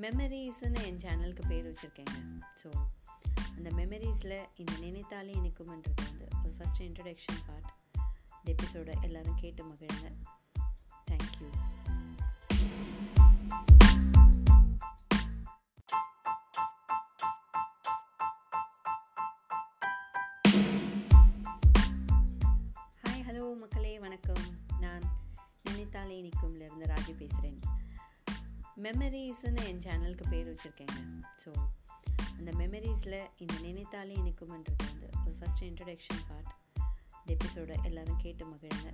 மெமரிஸ்னு என் சேனலுக்கு பேர் வச்சுருக்கேங்க. ஸோ அந்த மெமரிஸில் இந்த நினைத்தாலே இனிக்கும்ன்றது வந்து ஒரு ஃபஸ்ட் இன்ட்ரடக்ஷன் பார்ட் இந்த எபிசோட எல்லோரும் கேட்டு மகிழுங்க. தேங்க்யூ நினைத்தாலே நிற்கும்லேருந்து ராஜி பேசுகிறேன் மெமரிஸ்ன்னு என் சேனலுக்கு பேர் வச்சுருக்கேங்க. ஸோ அந்த மெமரிஸில் இந்த நினைத்தாலே இனிக்கும்ன்றது வந்து ஒரு ஃபஸ்ட் இன்ட்ரடக்ஷன் பார்ட் இந்த எபிசோட எல்லோரும் கேட்டு மகிழுங்க.